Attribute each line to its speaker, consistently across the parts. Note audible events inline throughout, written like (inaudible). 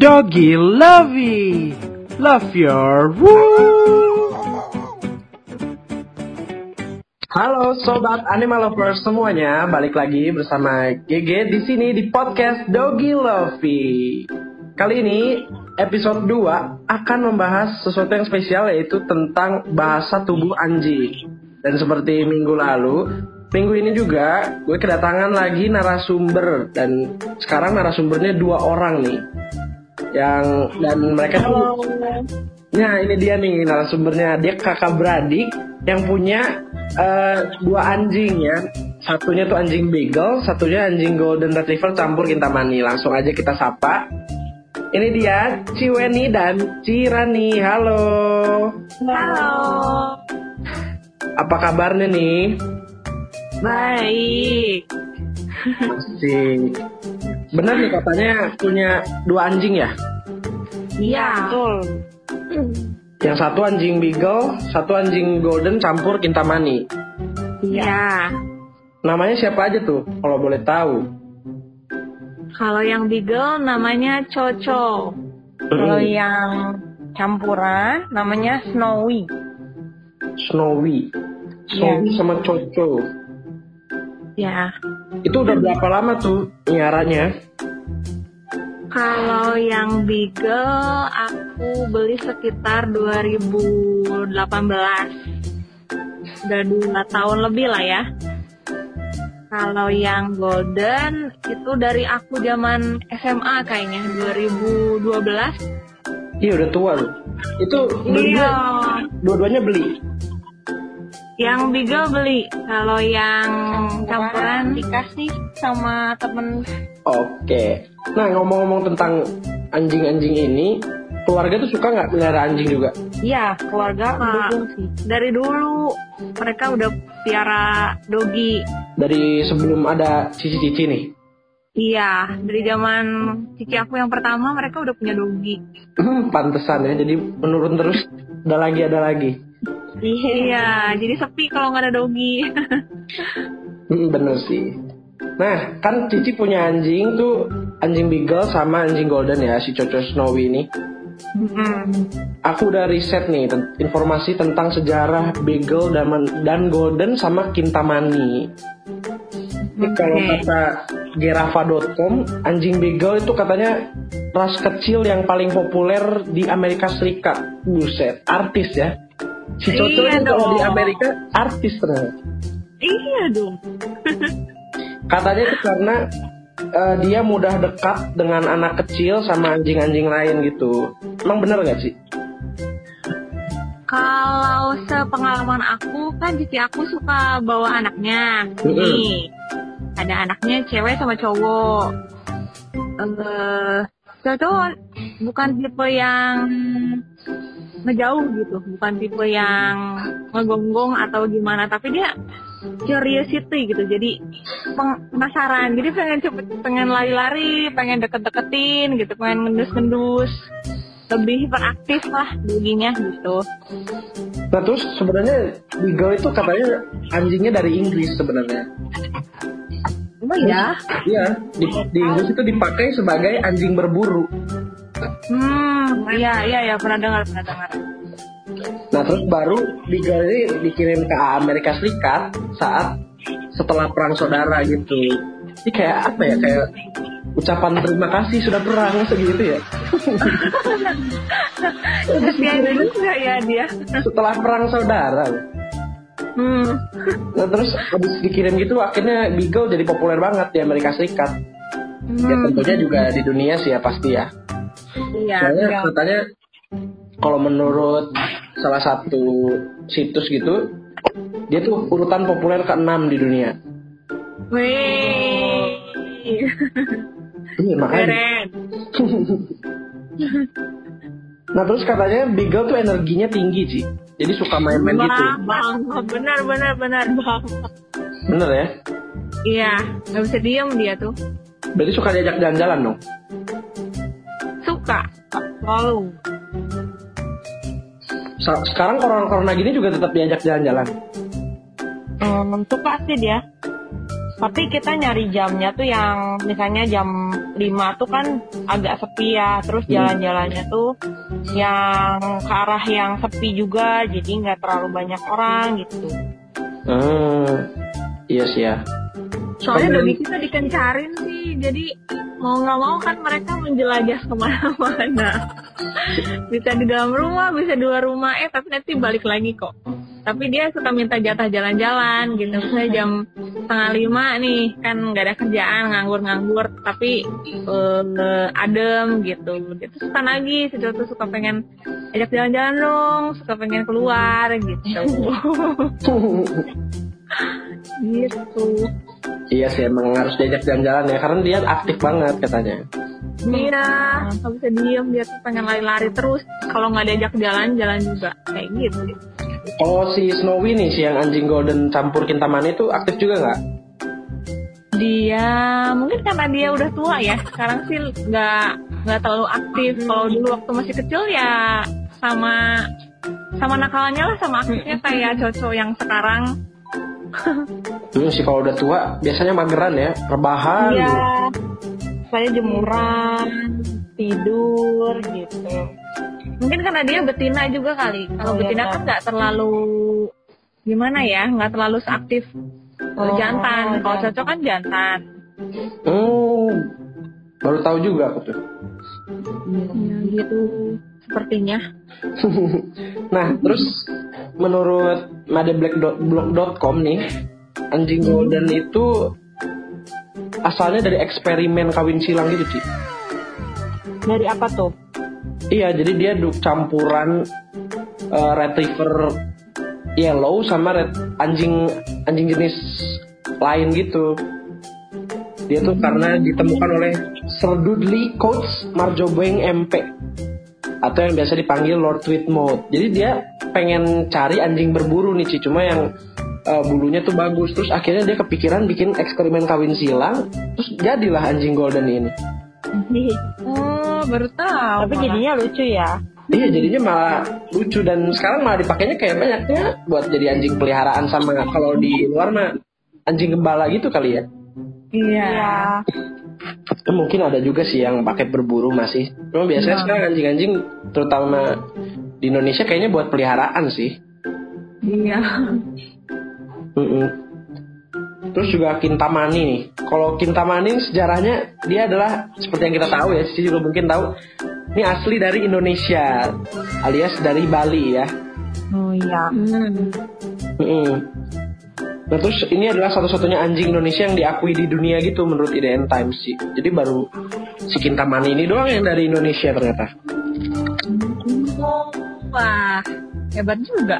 Speaker 1: Doggy Lovey, love your woo. Halo sobat animal lovers semuanya, balik lagi bersama GG di sini di podcast Doggy Lovey. Kali ini episode 2 akan membahas sesuatu yang spesial yaitu tentang bahasa tubuh anjing. Dan seperti minggu lalu, minggu ini juga gue kedatangan lagi narasumber dan sekarang narasumbernya dua orang nih. Yang dan mereka tuh Nah ini dia nih narasumbernya dia kakak beradik yang punya eh, dua anjing ya. Satunya tuh anjing beagle, satunya anjing golden retriever campur kintamani. Langsung aja kita sapa. Ini dia Ciweni dan Cirani. Halo.
Speaker 2: Halo.
Speaker 1: Apa kabarnya nih?
Speaker 2: Baik.
Speaker 1: Asik. Bener nih katanya punya dua anjing ya?
Speaker 2: Iya. Betul.
Speaker 1: Yang satu anjing beagle, satu anjing golden campur kintamani.
Speaker 2: Iya.
Speaker 1: Namanya siapa aja tuh? Kalau boleh tahu.
Speaker 2: Kalau yang beagle namanya Coco. Kalau yang campuran namanya Snowy.
Speaker 1: Snowy. Snowy sama Coco.
Speaker 2: Ya.
Speaker 1: Itu udah berapa lama tuh nyiarannya?
Speaker 2: Kalau yang beagle aku beli sekitar 2018. Udah dua tahun lebih lah ya. Kalau yang golden itu dari aku zaman SMA kayaknya 2012.
Speaker 1: Iya udah tua loh. Itu
Speaker 2: Iya.
Speaker 1: dua-duanya beli.
Speaker 2: Yang beagle beli. Kalau yang campuran dikasih sama temen.
Speaker 1: Oke. Nah ngomong-ngomong tentang anjing-anjing ini, keluarga tuh suka nggak melihara anjing juga?
Speaker 2: Iya, keluarga mendukung sih. Dari dulu mereka udah piara dogi.
Speaker 1: Dari sebelum ada cici-cici nih.
Speaker 2: Iya, dari zaman cici aku yang pertama mereka udah punya dogi.
Speaker 1: Hmm, pantesan ya. Jadi menurun terus. Ada lagi, ada lagi.
Speaker 2: Iya, jadi sepi kalau nggak ada dogi.
Speaker 1: Hmm, bener sih. Nah, kan Cici punya anjing tuh anjing beagle sama anjing golden ya, si Coco Snowy ini.
Speaker 2: Mm-mm.
Speaker 1: Aku udah riset nih informasi tentang sejarah beagle dan, dan golden sama kintamani. Ini kalau kata gerafa.com, anjing beagle itu katanya ras kecil yang paling populer di Amerika Serikat. Buset, artis ya. Si Coco
Speaker 2: Iya
Speaker 1: kalau di Amerika artis ternyata.
Speaker 2: Iya dong.
Speaker 1: Katanya itu karena eh, dia mudah dekat dengan anak kecil sama anjing-anjing lain gitu. Emang bener gak sih?
Speaker 2: Kalau sepengalaman aku kan cici aku suka bawa anaknya.
Speaker 1: Mm-mm.
Speaker 2: Nih, ada anaknya cewek sama cowok. Eh, cowok bukan tipe yang ngejauh gitu, bukan tipe yang ngegonggong atau gimana, tapi dia curiosity gitu. Jadi penasaran, jadi pengen cepet, pengen lari-lari, pengen deket-deketin gitu, pengen ngendus-ngendus. Lebih hiperaktif lah doginya gitu.
Speaker 1: Nah terus sebenarnya beagle itu katanya anjingnya dari Inggris sebenarnya.
Speaker 2: Oh ya?
Speaker 1: Iya, di, di Inggris itu dipakai sebagai anjing berburu.
Speaker 2: Hmm, iya iya ya pernah dengar pernah dengar.
Speaker 1: Nah terus baru beagle ini dikirim ke Amerika Serikat saat setelah perang saudara gitu. Ini kayak apa ya? Kayak ucapan terima kasih sudah perang segitu ya.
Speaker 2: Ya dia.
Speaker 1: Setelah perang saudara.
Speaker 2: Hmm.
Speaker 1: Nah terus habis dikirim gitu akhirnya Beagle jadi populer banget di Amerika Serikat. Ya
Speaker 2: Hmm.
Speaker 1: tentunya juga di dunia sih ya pasti ya.
Speaker 2: Iya.
Speaker 1: Soalnya
Speaker 2: iya.
Speaker 1: katanya kalau menurut salah satu situs gitu, dia tuh urutan populer ke-6 di dunia.
Speaker 2: Wih.
Speaker 1: Iya makanya. (laughs) Nah terus katanya Beagle tuh energinya tinggi sih. Jadi suka main-main gitu.
Speaker 2: Bang, benar benar benar bang.
Speaker 1: Bener ya?
Speaker 2: Iya, nggak bisa diem dia tuh.
Speaker 1: Berarti suka diajak jalan-jalan dong.
Speaker 2: Suka. Selalu.
Speaker 1: Sekarang corona-corona gini juga tetap diajak jalan-jalan.
Speaker 2: Hmm, suka sih dia. Tapi kita nyari jamnya tuh yang misalnya jam 6 lima tuh kan agak sepi ya. Terus
Speaker 1: Hmm.
Speaker 2: jalan-jalannya tuh yang ke arah yang sepi juga jadi nggak terlalu banyak orang gitu.
Speaker 1: Hmm, iya sih ya.
Speaker 2: soalnya dari kita dikencarin sih jadi mau nggak mau kan mereka menjelajah ke mana-mana. (laughs) Bisa di dalam rumah bisa di luar rumah. Eh tapi nanti balik lagi kok tapi dia suka minta jatah jalan-jalan gitu misalnya jam setengah lima nih kan nggak ada kerjaan nganggur-nganggur tapi eh, adem gitu dia tuh suka lagi si tuh suka pengen ajak jalan-jalan dong suka pengen keluar gitu gitu
Speaker 1: iya sih emang harus diajak jalan-jalan ya karena dia aktif banget katanya.
Speaker 2: Iya, nggak bisa diem dia tuh pengen lari-lari terus. Kalau nggak diajak jalan, jalan juga kayak gitu.
Speaker 1: Kalau si Snowy nih si yang anjing golden campur kintamani itu aktif juga nggak?
Speaker 2: Dia mungkin karena dia udah tua ya. Sekarang sih nggak nggak terlalu aktif. Kalau dulu waktu masih kecil ya sama sama nakalnya lah sama aktifnya kayak cocok yang sekarang. (laughs)
Speaker 1: Dulu sih kalau udah tua biasanya mageran ya, rebahan.
Speaker 2: Iya, saya jemuran, tidur gitu. Mungkin karena dia betina juga kali. Kalau
Speaker 3: Oh, iya,
Speaker 2: betina kan nggak terlalu gimana ya, nggak terlalu seaktif
Speaker 3: Oh,
Speaker 2: jantan. Kalau cocok kan jantan.
Speaker 1: Hmm, baru tahu juga aku tuh.
Speaker 2: Ya, gitu sepertinya. (laughs)
Speaker 1: nah, terus menurut madeblack.blog.com nih, anjing golden itu asalnya dari eksperimen kawin silang gitu, Ci.
Speaker 3: Dari apa tuh?
Speaker 1: Iya, jadi dia campuran eh, retriever yellow sama red, anjing anjing jenis lain gitu. Dia tuh karena ditemukan oleh Sir Dudley Coates Marjobeng MP atau yang biasa dipanggil Lord Tweedmouth. Jadi dia pengen cari anjing berburu nih, Ci. Cuma yang eh, bulunya tuh bagus. Terus akhirnya dia kepikiran bikin eksperimen kawin silang. Terus jadilah anjing golden ini.
Speaker 2: Oh, baru tahu.
Speaker 3: Tapi jadinya lucu ya.
Speaker 1: Iya jadinya malah lucu dan sekarang malah dipakainya kayak banyaknya buat jadi anjing peliharaan sama kalau di luar mah anjing gembala gitu kali ya.
Speaker 2: Iya.
Speaker 3: Iya.
Speaker 1: Eh, Mungkin ada juga sih yang pakai berburu masih. Cuma biasanya sekarang anjing-anjing terutama di Indonesia kayaknya buat peliharaan sih.
Speaker 2: Iya.
Speaker 1: Mm-mm. Terus juga Kintamani nih. Kalau Kintamani sejarahnya dia adalah seperti yang kita tahu ya, Cici juga mungkin tahu. Ini asli dari Indonesia, alias dari Bali ya.
Speaker 3: Oh iya.
Speaker 2: Hmm.
Speaker 1: Mm-mm. Nah terus ini adalah satu-satunya anjing Indonesia yang diakui di dunia gitu menurut IDN Times sih. Jadi baru si Kintamani ini doang yang dari Indonesia ternyata.
Speaker 2: Wah, hebat juga.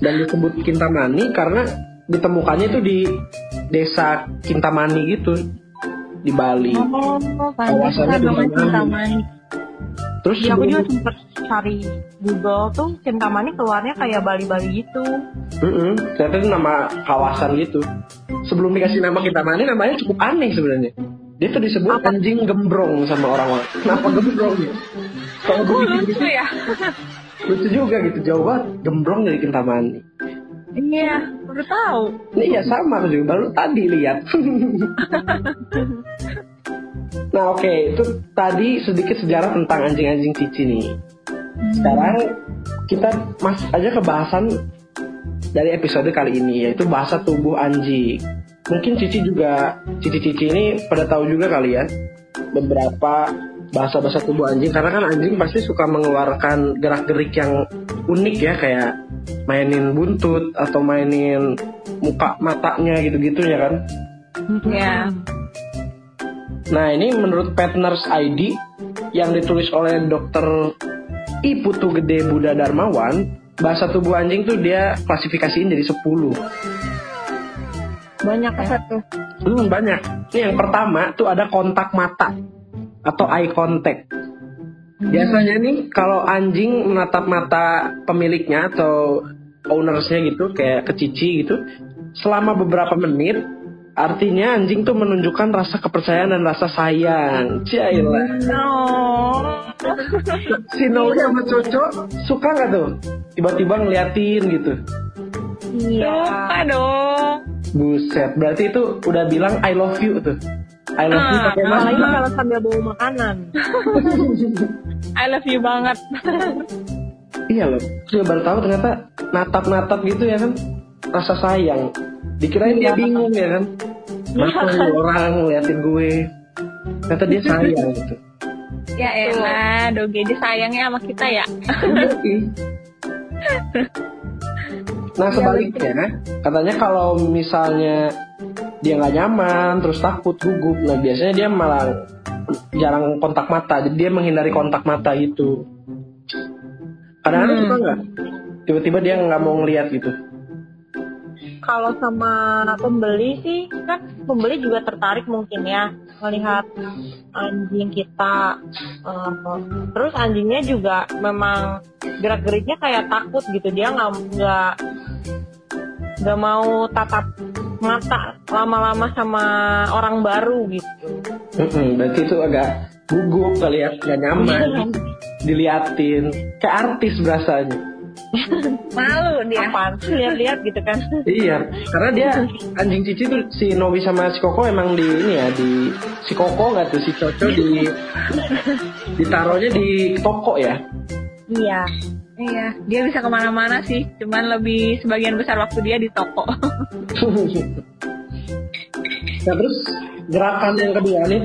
Speaker 1: Dan disebut Kintamani karena ditemukannya itu di desa Kintamani gitu di Bali.
Speaker 3: Oh,
Speaker 1: Kawasannya di?
Speaker 3: Cintamani.
Speaker 1: Terus
Speaker 3: Iya, aku juga sempet cari Google tuh Cintamani keluarnya kayak Bali-Bali gitu.
Speaker 1: Mm-mm, ternyata itu nama kawasan gitu. Sebelum dikasih nama Kintamani namanya cukup aneh sebenarnya. Dia tuh disebut anjing gembrong sama orang-orang. Kenapa gembrong ya? Kalau
Speaker 2: lucu ya.
Speaker 1: lucu juga gitu jauh banget gembrong dari Kintamani.
Speaker 2: Iya, baru tahu.
Speaker 1: Ini ya sama aku juga baru tadi lihat. (laughs) nah oke itu tadi sedikit sejarah tentang anjing-anjing cici nih. Sekarang kita masuk aja ke bahasan dari episode kali ini yaitu bahasa tubuh anjing. Mungkin cici juga cici-cici ini pada tahu juga kali ya beberapa bahasa-bahasa tubuh anjing karena kan anjing pasti suka mengeluarkan gerak-gerik yang unik ya kayak mainin buntut atau mainin muka matanya gitu-gitu ya kan.
Speaker 2: Iya.
Speaker 1: Nah ini menurut Pet Nurse ID yang ditulis oleh dokter I Putu Gede Buddha Darmawan bahasa tubuh anjing tuh dia klasifikasiin jadi 10
Speaker 3: Banyak ya.
Speaker 2: Apa tuh?
Speaker 1: Hmm banyak Ini yang pertama tuh ada kontak mata Atau eye contact Biasanya nih kalau anjing menatap mata pemiliknya atau ownersnya gitu kayak kecici gitu selama beberapa menit artinya anjing tuh menunjukkan rasa kepercayaan dan rasa sayang. Cailah. (laughs)
Speaker 2: Oh.
Speaker 1: Si Noe sama Coco suka nggak tuh tiba-tiba ngeliatin gitu.
Speaker 3: Iya.
Speaker 2: Suka dong.
Speaker 1: Buset, berarti itu udah bilang I love you tuh. I love you
Speaker 2: Ah,
Speaker 1: pakai
Speaker 3: Apalagi
Speaker 1: mata.
Speaker 3: kalau sambil bawa makanan. (laughs)
Speaker 2: I love you banget. (laughs)
Speaker 1: Iya loh, juga baru tahu ternyata natap-natap gitu ya kan rasa sayang. Dikirain dia
Speaker 3: Iya.
Speaker 1: bingung ya kan. Masa (laughs) orang ngeliatin gue. Ternyata dia sayang gitu.
Speaker 2: ya elah, doge dia sayangnya sama kita ya.
Speaker 1: nah sebaliknya, katanya kalau misalnya dia nggak nyaman, terus takut, gugup, nah biasanya dia malah jarang kontak mata, jadi dia menghindari kontak mata gitu. Kadang-kadang
Speaker 2: Hmm.
Speaker 1: suka nggak? Tiba-tiba dia nggak mau ngeliat gitu.
Speaker 3: Kalau sama pembeli sih kan pembeli juga tertarik mungkin ya melihat anjing kita. Eh, terus anjingnya juga memang gerak-geriknya kayak takut gitu. Dia nggak nggak nggak mau tatap mata lama-lama sama orang baru gitu.
Speaker 1: Mm-mm, berarti itu agak gugup kali ya, nggak nyaman diliatin, kayak artis berasanya.
Speaker 2: Malu dia.
Speaker 3: Apaan sih lihat-lihat gitu kan?
Speaker 1: Iya, karena dia anjing cici tuh si Nobi sama si Koko emang di ini ya di si Koko nggak tuh si Coco di ditaruhnya di toko ya.
Speaker 3: Iya.
Speaker 2: Iya, dia bisa ke mana-mana sih. Cuman lebih sebagian besar waktu dia di toko. (laughs)
Speaker 1: nah terus gerakan yang kedua nih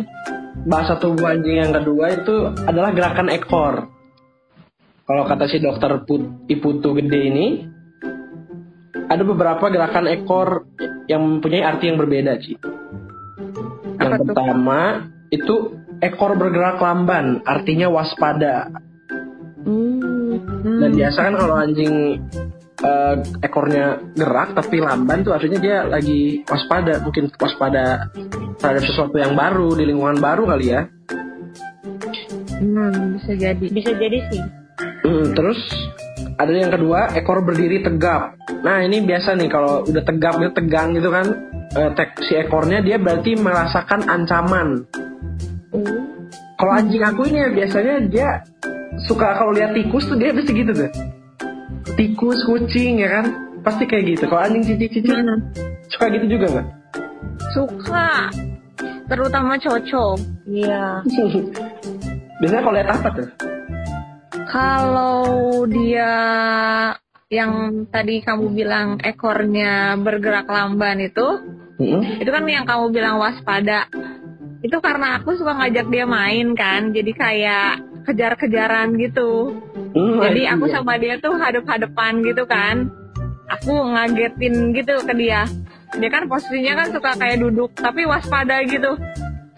Speaker 1: bahasa tubuh anjing yang kedua itu adalah gerakan ekor. Kalau kata si dokter Put, Iputu gede ini ada beberapa gerakan ekor yang mempunyai arti yang berbeda sih. Yang pertama itu ekor bergerak lamban, artinya waspada.
Speaker 3: Hmm.
Speaker 1: Dan biasa kan kalau anjing eh, ekornya gerak tapi lamban tuh artinya dia lagi waspada, mungkin waspada terhadap sesuatu yang baru di lingkungan baru kali ya.
Speaker 2: Hmm, bisa jadi.
Speaker 3: Bisa jadi sih.
Speaker 1: Hmm, terus ada yang kedua ekor berdiri tegap. Nah ini biasa nih kalau udah tegap gitu tegang gitu kan tek- si ekornya dia berarti merasakan ancaman. Kalau anjing aku ini ya, biasanya dia suka kalau lihat tikus tuh dia pasti gitu tuh. Tikus, kucing ya kan pasti kayak gitu. Kalau anjing cici-cici
Speaker 2: Hmm,
Speaker 1: suka gitu juga nggak?
Speaker 2: suka. Terutama cocok.
Speaker 3: Iya. (laughs)
Speaker 1: Biasanya kalau lihat apa tuh?
Speaker 2: Kalau dia yang tadi kamu bilang ekornya bergerak lamban itu,
Speaker 1: Mm-mm.
Speaker 2: itu kan yang kamu bilang waspada. Itu karena aku suka ngajak dia main kan, jadi kayak kejar-kejaran gitu.
Speaker 1: Hmm,
Speaker 2: Jadi
Speaker 1: iya.
Speaker 2: aku sama dia tuh hadap-hadapan gitu kan. Aku ngagetin gitu ke dia. Dia kan posisinya kan suka kayak duduk, tapi waspada gitu.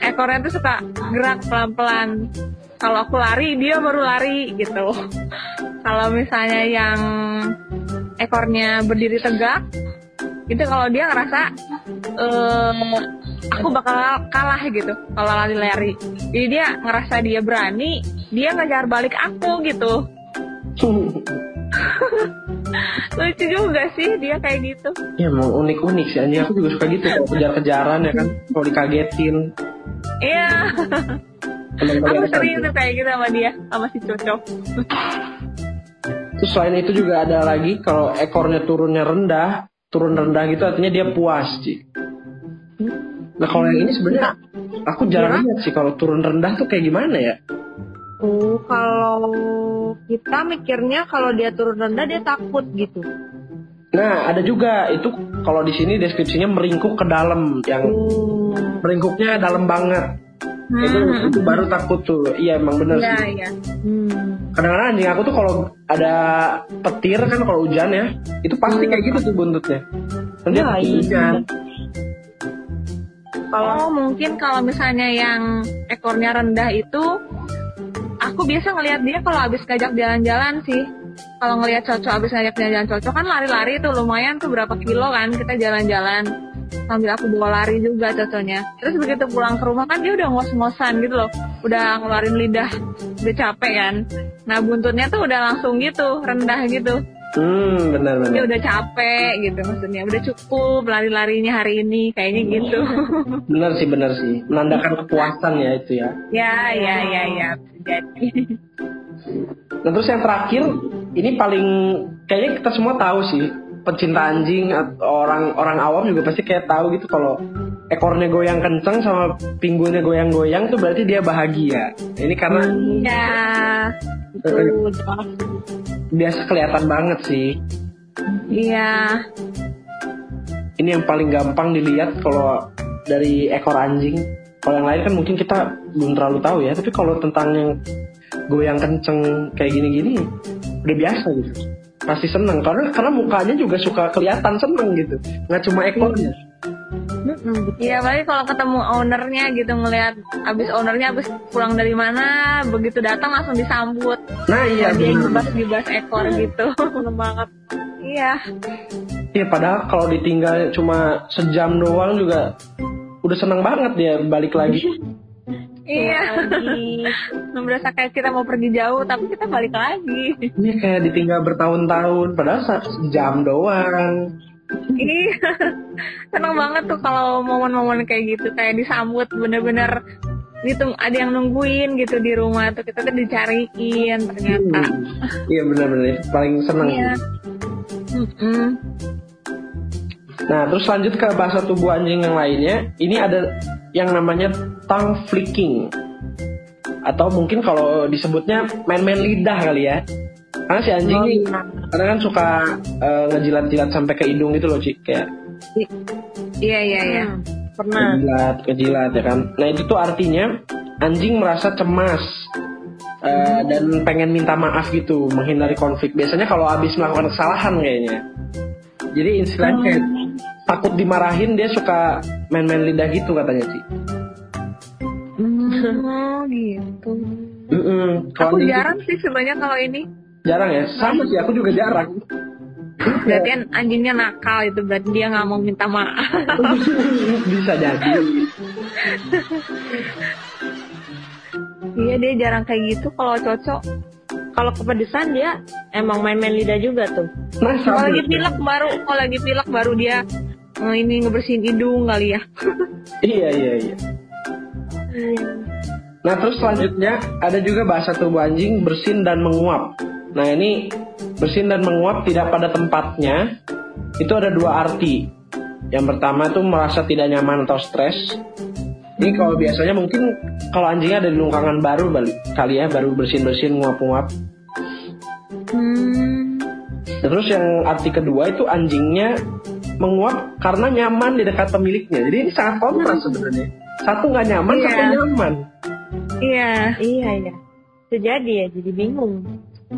Speaker 2: Ekornya tuh suka gerak pelan-pelan. Kalau aku lari, dia baru lari gitu. Kalau misalnya yang ekornya berdiri tegak, itu kalau dia ngerasa eh aku bakal kalah gitu kalau lari-lari. Jadi dia ngerasa dia berani, dia ngejar balik aku gitu. (laughs) Lucu juga sih dia kayak gitu.
Speaker 1: Ya emang unik-unik sih anjing aku juga suka gitu kalau kejar-kejaran ya kan kalau dikagetin.
Speaker 2: Iya, aku sering
Speaker 1: tuh.
Speaker 2: tuh kayak gitu sama dia, sama si Cocok.
Speaker 1: Terus selain itu juga ada lagi kalau ekornya turunnya rendah, turun rendah gitu artinya dia puas sih. Nah kalau yang ini sebenarnya aku jarang lihat sih kalau turun rendah tuh kayak gimana ya?
Speaker 3: Oh, kalau kita mikirnya kalau dia turun rendah dia takut gitu.
Speaker 1: Nah ada juga itu kalau di sini deskripsinya meringkuk ke dalam yang
Speaker 3: Hmm.
Speaker 1: meringkuknya dalam banget. Itu
Speaker 2: Hmm.
Speaker 1: itu baru takut tuh. Iya emang bener
Speaker 2: Iya,
Speaker 1: sih.
Speaker 2: iya.
Speaker 3: Hmm.
Speaker 1: Kadang-kadang anjing aku tuh kalau ada petir kan kalau hujan ya, itu pasti kayak gitu tuh buntutnya. Nanti
Speaker 3: Ya, iya.
Speaker 1: hujan.
Speaker 2: Oh mungkin kalau misalnya yang ekornya rendah itu, aku biasa ngelihat dia kalau habis ngajak jalan-jalan sih. Kalau ngelihat cocok habis ngajak jalan-jalan cocok kan lari-lari tuh lumayan tuh berapa kilo kan kita jalan-jalan sambil aku bawa lari juga cocoknya. Terus begitu pulang ke rumah kan dia udah ngos-ngosan gitu loh, udah ngeluarin lidah, udah capek kan. Nah buntutnya tuh udah langsung gitu rendah gitu.
Speaker 1: Hmm,
Speaker 2: Dia
Speaker 1: benar-benar.
Speaker 2: udah capek gitu maksudnya, udah cukup lari-larinya hari ini kayaknya gitu. (laughs)
Speaker 1: Benar sih, benar sih. Menandakan kepuasan ya itu ya.
Speaker 2: Ya, ya, ya, ya. Jadi.
Speaker 1: Nah terus yang terakhir, ini paling kayaknya kita semua tahu sih. Pecinta anjing atau orang orang awam juga pasti kayak tahu gitu kalau ekornya goyang kenceng sama pinggulnya goyang-goyang tuh berarti dia bahagia. Ini karena
Speaker 2: Ya,
Speaker 3: Itu.
Speaker 1: Biasa kelihatan banget sih.
Speaker 2: iya.
Speaker 1: Ini yang paling gampang dilihat kalau dari ekor anjing. Kalau yang lain kan mungkin kita belum terlalu tahu ya. Tapi kalau tentang yang goyang kenceng kayak gini-gini, udah biasa gitu. Pasti seneng karena karena mukanya juga suka kelihatan seneng gitu. Nggak cuma ekornya.
Speaker 2: Iya, apalagi kalau ketemu ownernya gitu ngelihat abis ownernya abis pulang dari mana, begitu datang langsung disambut.
Speaker 1: Nah iya
Speaker 2: dia gibas-gibas ekor gitu. (laughs)
Speaker 3: Seneng banget.
Speaker 2: iya.
Speaker 1: Iya padahal kalau ditinggal cuma sejam doang juga udah seneng banget dia balik lagi. (laughs)
Speaker 2: Iya. Berasa kayak kita mau pergi jauh tapi kita balik lagi.
Speaker 1: Ini kayak ditinggal bertahun-tahun padahal sejam doang.
Speaker 2: Iya. Seneng banget tuh kalau momen-momen kayak gitu kayak disambut bener-bener gitu ada yang nungguin gitu di rumah tuh kita tuh dicariin ternyata.
Speaker 1: Hmm. Iya benar-benar itu paling seneng.
Speaker 2: Iya. Mm-mm.
Speaker 1: Nah terus lanjut ke bahasa tubuh anjing yang lainnya. Ini ada yang namanya tongue flicking atau mungkin kalau disebutnya main-main lidah kali ya. Karena si anjing ini
Speaker 3: iya.
Speaker 1: kadang kan suka eh, ngejilat-jilat sampai ke hidung gitu loh Ci kayak
Speaker 2: Iya iya iya.
Speaker 3: Hmm, Pernah.
Speaker 1: kejilat kejilat ya kan nah itu tuh artinya anjing merasa cemas eh, dan pengen minta maaf gitu menghindari konflik biasanya kalau habis melakukan kesalahan kayaknya jadi istilahnya kayak takut dimarahin dia suka main-main lidah gitu katanya sih (laughs)
Speaker 2: Oh gitu.
Speaker 1: Mm-mm. Kalau
Speaker 2: Aku jarang sih sebenarnya kalau ini.
Speaker 1: Jarang ya sama sih aku juga jarang
Speaker 2: Berarti kan anjingnya nakal itu berarti dia nggak mau minta maaf. (laughs)
Speaker 1: bisa jadi
Speaker 2: iya dia jarang kayak gitu kalau cocok.
Speaker 3: Kalau kepedesan dia emang main-main lidah juga tuh.
Speaker 1: nah
Speaker 2: Kalau lagi pilek baru kalau lagi pilek baru dia eh, ini ngebersihin hidung kali ya. (laughs)
Speaker 1: iya iya iya Nah terus selanjutnya ada juga bahasa tubuh anjing bersin dan menguap. Nah ini bersin dan menguap tidak pada tempatnya. Itu ada dua arti. Yang pertama tuh merasa tidak nyaman atau stres. Ini kalau biasanya mungkin kalau anjingnya ada di lingkungan baru balik kali ya baru bersin bersin nguap nguap.
Speaker 2: Hmm.
Speaker 1: Terus yang arti kedua itu anjingnya menguap karena nyaman di dekat pemiliknya. Jadi ini sangat kontras sebenarnya. Satu nggak nyaman,
Speaker 2: Iya.
Speaker 1: satu nyaman.
Speaker 2: Iya.
Speaker 3: Iya ya. Itu jadi ya, jadi bingung.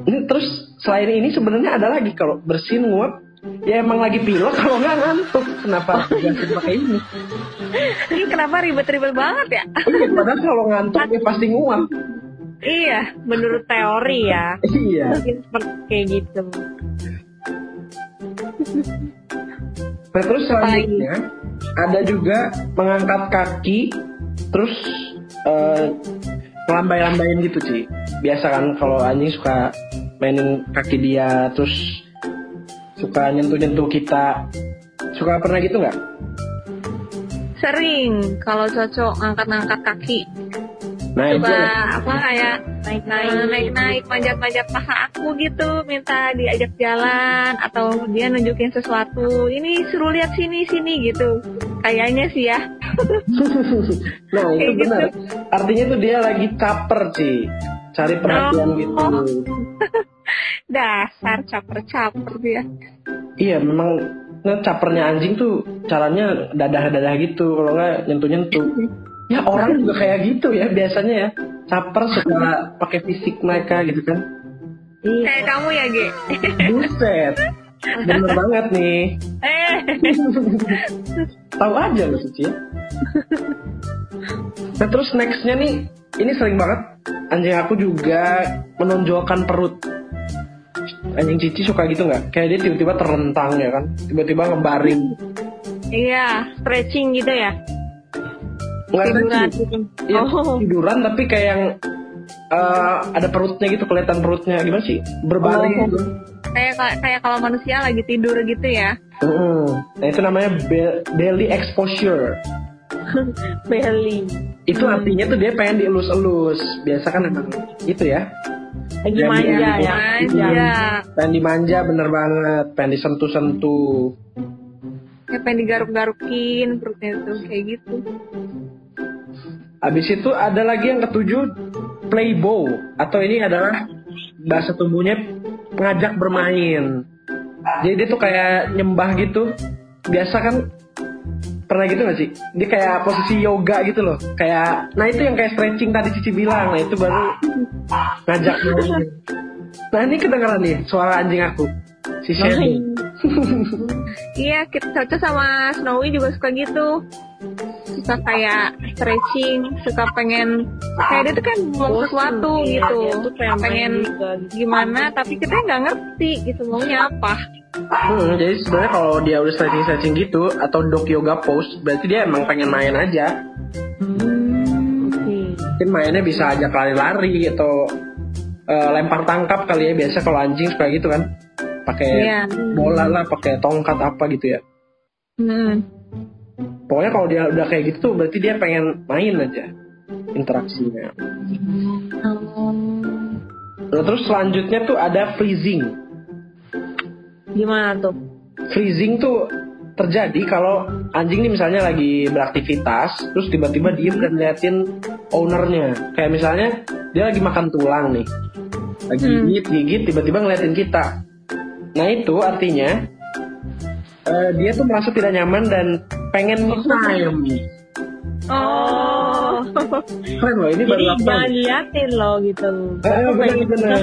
Speaker 1: Ini terus selain ini sebenarnya ada lagi kalau bersin nguap ya emang lagi pilek kalau nggak ngantuk kenapa ganti pakai ini
Speaker 2: Ini kenapa ribet-ribet banget ya?
Speaker 1: iya padahal kalau ngantuk ya pasti nguap
Speaker 2: iya.
Speaker 3: Menurut teori ya,
Speaker 1: iya
Speaker 3: seperti kayak gitu.
Speaker 1: nah terus selanjutnya ada juga mengangkat kaki terus eh, ngelambai-lambain gitu sih biasa kan kalau anjing suka mainin kaki dia terus suka nyentuh-nyentuh kita. Suka pernah gitu nggak?
Speaker 2: Sering. Kalau cocok ngangkat-ngangkat kaki.
Speaker 1: nah itu.
Speaker 2: Coba apa kayak
Speaker 3: Naik-naik.
Speaker 2: naik naik naik manjat manjat paha aku gitu. Minta diajak jalan atau dia nunjukin sesuatu. Ini suruh lihat sini sini gitu. Kayaknya sih ya
Speaker 1: nah itu
Speaker 2: gitu.
Speaker 1: benar. Artinya tuh dia lagi caper sih cari perhatian
Speaker 2: Oh.
Speaker 1: gitu. (laughs)
Speaker 2: Dasar caper caper dia.
Speaker 1: Iya memang nah, capernya anjing tuh caranya dadah dadah gitu. Kalau nggak nyentuh nyentuh ya orang juga kayak gitu ya biasanya ya. Caper suka pakai fisik mereka gitu kan.
Speaker 3: Iya.
Speaker 2: kayak kamu ya Ge
Speaker 1: buset. (laughs) Bener banget nih.
Speaker 2: Eh (laughs)
Speaker 1: tahu aja loh Suci ya. (laughs) nah terus nextnya nih ini sering banget. Anjing aku juga menonjolkan perut. Anjing cici suka gitu nggak? Kayak dia tiba-tiba terlentang ya kan? Tiba-tiba ngebaring.
Speaker 2: Iya stretching gitu ya?
Speaker 1: Nggak
Speaker 2: tiduran.
Speaker 1: Iya,
Speaker 2: Oh.
Speaker 1: tiduran tapi kayak yang eh, ada perutnya gitu kelihatan perutnya. Gimana sih? Berbaring
Speaker 2: Oh.
Speaker 1: gitu
Speaker 2: kayak kayak kalau manusia lagi tidur gitu ya.
Speaker 1: Mm-mm. nah itu namanya be- belly exposure. (laughs)
Speaker 3: Belly.
Speaker 1: itu artinya tuh dia pengen dielus-elus. Biasa kan emang gitu ya.
Speaker 3: Lagi
Speaker 1: Ya,
Speaker 3: manja
Speaker 1: iya.
Speaker 3: ya.
Speaker 2: manja
Speaker 1: pengen dimanja bener banget. Pengen disentuh-sentuh.
Speaker 2: Kayak pengen digaruk-garukin perutnya tuh kayak gitu.
Speaker 1: Habis itu ada lagi yang ketujuh playbow atau ini adalah bahasa tubuhnya pengajak bermain. Jadi dia tuh kayak nyembah gitu. Biasa kan pernah gitu gak sih? Dia kayak posisi yoga gitu loh. Kayak nah itu yang kayak stretching tadi Cici bilang. Nah itu baru ngajak main. Nah ini kedengeran nih suara anjing aku. Si Shelly. (laughs)
Speaker 2: iya kita cocok sama Snowy juga suka gitu suka kayak stretching suka pengen kayak dia tuh kan mau sesuatu
Speaker 3: Iya,
Speaker 2: gitu
Speaker 3: pengen
Speaker 2: pengen
Speaker 3: juga gitu.
Speaker 2: gimana tapi kita nggak ngerti gitu maunya apa
Speaker 1: Hmm, jadi sebenarnya kalau dia udah stretching stretching gitu atau dog yoga pose, berarti dia emang pengen main aja.
Speaker 3: Oke.
Speaker 1: Mungkin mainnya bisa ajak lari-lari atau eh, lempar tangkap kali ya biasa kalau anjing suka gitu kan. Pakai
Speaker 2: Iya.
Speaker 1: bola lah, pakai tongkat apa gitu ya.
Speaker 2: hmm.
Speaker 1: Pokoknya kalau dia udah kayak gitu tuh berarti dia pengen main aja interaksinya. Nah, terus selanjutnya tuh ada freezing.
Speaker 3: Gimana tuh?
Speaker 1: Freezing tuh terjadi kalau anjing ini misalnya lagi beraktivitas terus tiba-tiba diem dan liatin ownernya kayak misalnya dia lagi makan tulang nih lagi
Speaker 2: Hmm.
Speaker 1: gigit gigit tiba-tiba ngeliatin kita nah itu artinya eh, dia tuh merasa tidak nyaman dan pengen me time
Speaker 2: oh
Speaker 1: keren loh ini baru
Speaker 3: Jadi
Speaker 1: apa
Speaker 3: jangan liatin loh gitu.
Speaker 1: Eh, eh, benar-benar.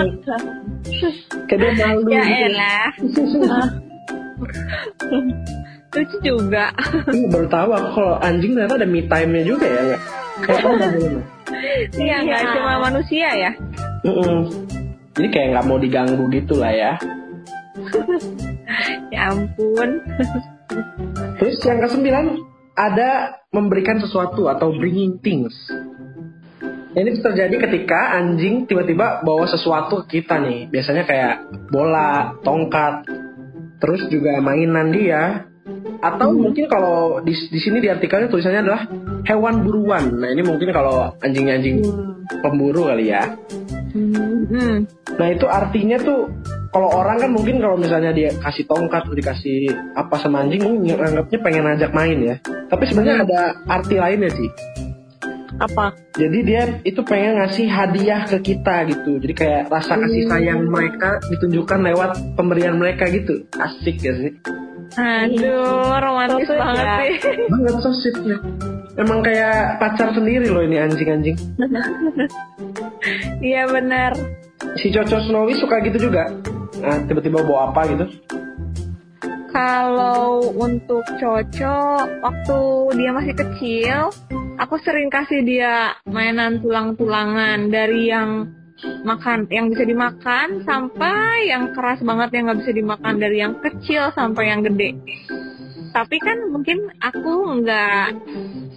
Speaker 1: kayak dia malu
Speaker 2: ya
Speaker 1: gitu.
Speaker 2: elah (laughs) lucu juga
Speaker 1: Ini baru tahu aku kalau anjing ternyata ada me time-nya juga ya nggak dulu?
Speaker 2: iya nggak
Speaker 3: Iya.
Speaker 2: cuma manusia ya
Speaker 1: Mm-mm. Jadi kayak nggak mau diganggu gitu lah ya. (laughs)
Speaker 2: ya ampun
Speaker 1: Terus yang kesembilan ada memberikan sesuatu atau bringing things. Ini terjadi ketika anjing tiba-tiba bawa sesuatu ke kita nih. Biasanya kayak bola, tongkat, terus juga mainan dia. Atau mungkin kalau di, di sini di artikelnya tulisannya adalah hewan buruan. Nah ini mungkin kalau anjing-anjing pemburu kali ya.
Speaker 2: hmm.
Speaker 1: Nah itu artinya tuh kalau orang kan mungkin kalau misalnya dia kasih tongkat atau dikasih apa sama anjing mungkin nganggapnya pengen ajak main ya. Tapi sebenarnya ada arti lainnya sih.
Speaker 3: Apa?
Speaker 1: Jadi dia itu pengen ngasih hadiah ke kita gitu. Jadi kayak rasa kasih sayang mereka ditunjukkan lewat pemberian mereka gitu. Asik ya sih.
Speaker 2: aduh romantis
Speaker 3: So
Speaker 2: banget
Speaker 3: ya.
Speaker 2: sih (laughs)
Speaker 1: Banget so sweet ya. Emang kayak pacar sendiri loh ini anjing-anjing.
Speaker 2: iya benar
Speaker 1: Si Coco Snowy suka gitu juga. Nah, tiba-tiba bawa apa gitu.
Speaker 2: Kalau untuk Coco, waktu dia masih kecil, aku sering kasih dia mainan tulang-tulangan dari yang makan, yang bisa dimakan sampai yang keras banget yang nggak bisa dimakan dari yang kecil sampai yang gede. Tapi kan mungkin aku nggak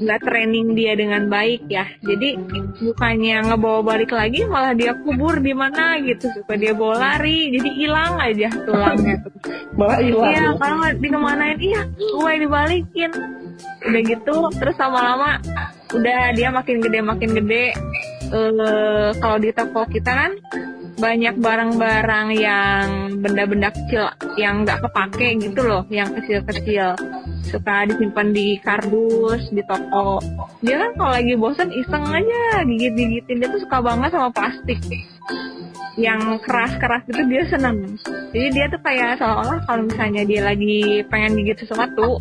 Speaker 2: nggak training dia dengan baik ya. Jadi bukannya ngebawa balik lagi malah dia kubur di mana gitu supaya dia bawa lari. Jadi hilang aja tulangnya tuh. (laughs)
Speaker 1: Malah hilang.
Speaker 2: Iya,
Speaker 1: ya.
Speaker 2: kalau dikemanain, iya, gue dibalikin. Udah gitu, terus lama-lama udah dia makin gede makin gede. Eh kalau di toko kita kan banyak barang-barang yang benda-benda kecil yang nggak kepake gitu loh, yang kecil-kecil. Suka disimpan di kardus di toko. Dia kan kalau lagi bosen iseng aja gigit-gigitin dia tuh suka banget sama plastik yang keras-keras gitu dia seneng. Jadi dia tuh kayak seolah-olah kalau misalnya dia lagi pengen gigit sesuatu,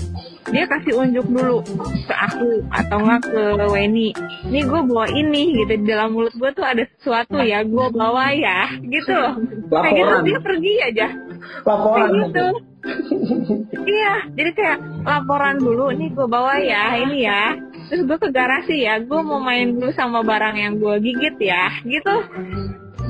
Speaker 2: dia kasih unjuk dulu ke aku atau nggak ke Weni. Ini gue bawa ini gitu di dalam mulut gue tuh ada sesuatu ya, gue bawa ya, gitu loh. Kayak gitu
Speaker 1: Laporan.
Speaker 2: dia pergi aja,
Speaker 1: Laporan.
Speaker 2: kayak gitu. iya, jadi kayak laporan dulu, nih gue bawa ya, ini ya. Terus gue ke garasi ya, gue mau main dulu sama barang yang gue gigit ya, gitu.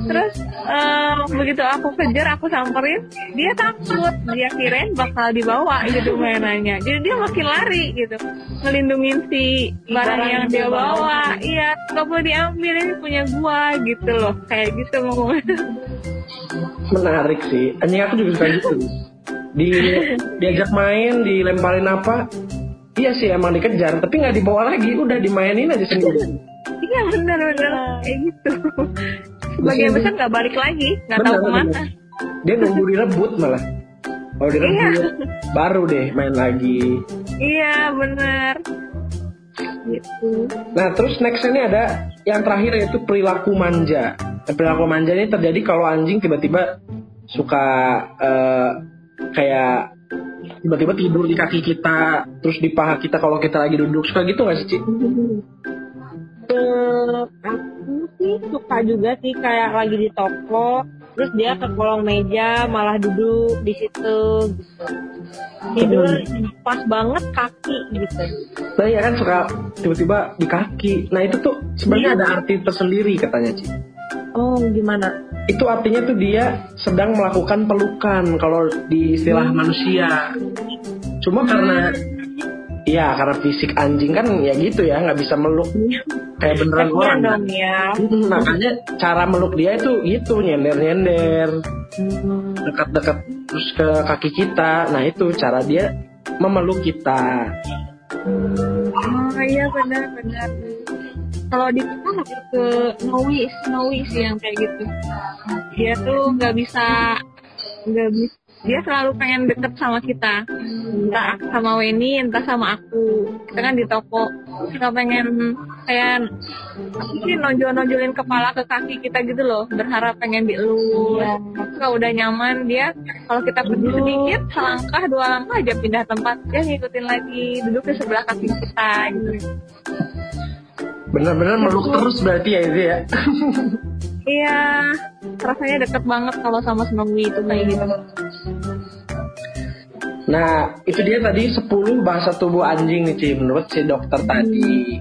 Speaker 2: Terus eh, begitu aku kejar, aku samperin, dia takut, dia kirain bakal dibawa gitu mainannya. Jadi dia makin lari gitu, ngelindungin si barang yang dia bawa. Iya, gak boleh diambil ini punya gua gitu loh, kayak gitu ngomongnya.
Speaker 1: Menarik sih. Anjing aku juga suka gitu. Di diajak main, dilemparin apa? Iya sih emang dikejar, tapi nggak dibawa lagi, udah dimainin aja sendiri.
Speaker 2: Iya benar-benar kayak gitu. Sebagian besar nggak balik lagi, nggak tahu
Speaker 1: ke
Speaker 2: mana.
Speaker 1: benar. Dia nunggu direbut malah. Oh direbut. Baru deh main lagi.
Speaker 2: Iya bener. Gitu.
Speaker 1: Nah terus next ini ada yang terakhir yaitu perilaku manja. Nah, perilaku manja ini terjadi kalau anjing tiba-tiba suka eh, kayak tiba-tiba tidur di kaki kita, terus di paha kita kalau kita lagi duduk suka gitu nggak sih Ci?
Speaker 3: Eh, aku sih suka juga sih kayak lagi di toko terus dia ke kolong meja malah duduk di situ gitu. Tidur pas banget kaki gitu.
Speaker 1: Nah ya kan suka tiba-tiba di kaki. Nah itu tuh sebenarnya ada arti tersendiri katanya Ci.
Speaker 3: oh gimana?
Speaker 1: Itu artinya tuh dia sedang melakukan pelukan kalau di istilah manusia. Cuma karena ya karena fisik anjing kan ya gitu ya nggak bisa meluk kayak beneran
Speaker 3: Kasian
Speaker 1: orang.
Speaker 3: dong ya
Speaker 1: Hmm, makanya cara meluk dia itu gitu nyender-nyender dekat-dekat terus ke kaki kita. Nah itu cara dia memeluk kita.
Speaker 2: Oh iya benar-benar. Kalau di kita lebih ke Snowy sih yang kayak gitu. Dia tuh nggak bisa, nggak bisa. Dia selalu pengen deket sama kita, entah sama Weni, entah sama aku. Kita kan di toko, nggak pengen kayak apa sih nonjol-nonjolin kepala ke kaki kita gitu loh, berharap pengen dielus. Kalau udah nyaman dia, kalau kita pergi sedikit, selangkah dua langkah aja pindah tempat, dia ngikutin lagi, duduk di sebelah kaki kita gitu.
Speaker 1: Bener-bener meluk terus berarti ya itu ya. (laughs)
Speaker 2: Iya, rasanya deket banget kalau sama Snowy itu kayak gitu.
Speaker 1: Nah, itu dia tadi 10 bahasa tubuh anjing nih, Ci, menurut si dokter tadi.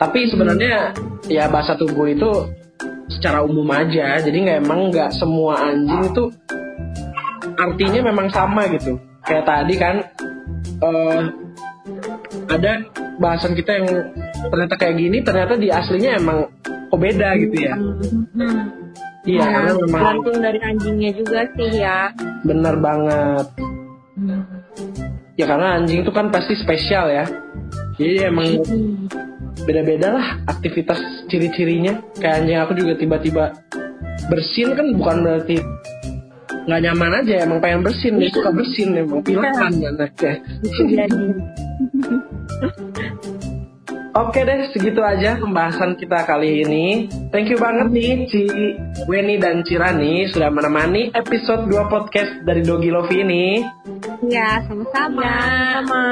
Speaker 1: Tapi sebenarnya ya bahasa tubuh itu secara umum aja, jadi nggak emang nggak semua anjing itu artinya memang sama gitu. Kayak tadi kan eh, ada bahasan kita yang ternyata kayak gini, ternyata di aslinya emang kok beda gitu ya. Iya, karena memang
Speaker 3: Gantung dari anjingnya juga sih ya.
Speaker 1: benar banget. Ya karena anjing itu kan pasti spesial ya. Jadi emang beda-beda lah aktivitas ciri-cirinya. Kayak anjing aku juga tiba-tiba bersin kan bukan berarti nggak nyaman aja emang pengen bersin dia suka bersin emang pilakan anaknya. (laughs) Oke deh segitu aja pembahasan kita kali ini. Thank you banget nih Ci Weni dan Cirani sudah menemani episode 2 podcast dari Dogi Love ini.
Speaker 2: Iya, sama-sama.
Speaker 3: sama.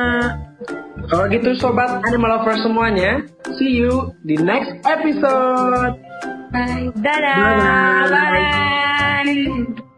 Speaker 1: Kalau gitu sobat animal lovers semuanya, see you di next episode.
Speaker 2: Bye.
Speaker 3: Dadah.
Speaker 1: Bye.
Speaker 2: Bye.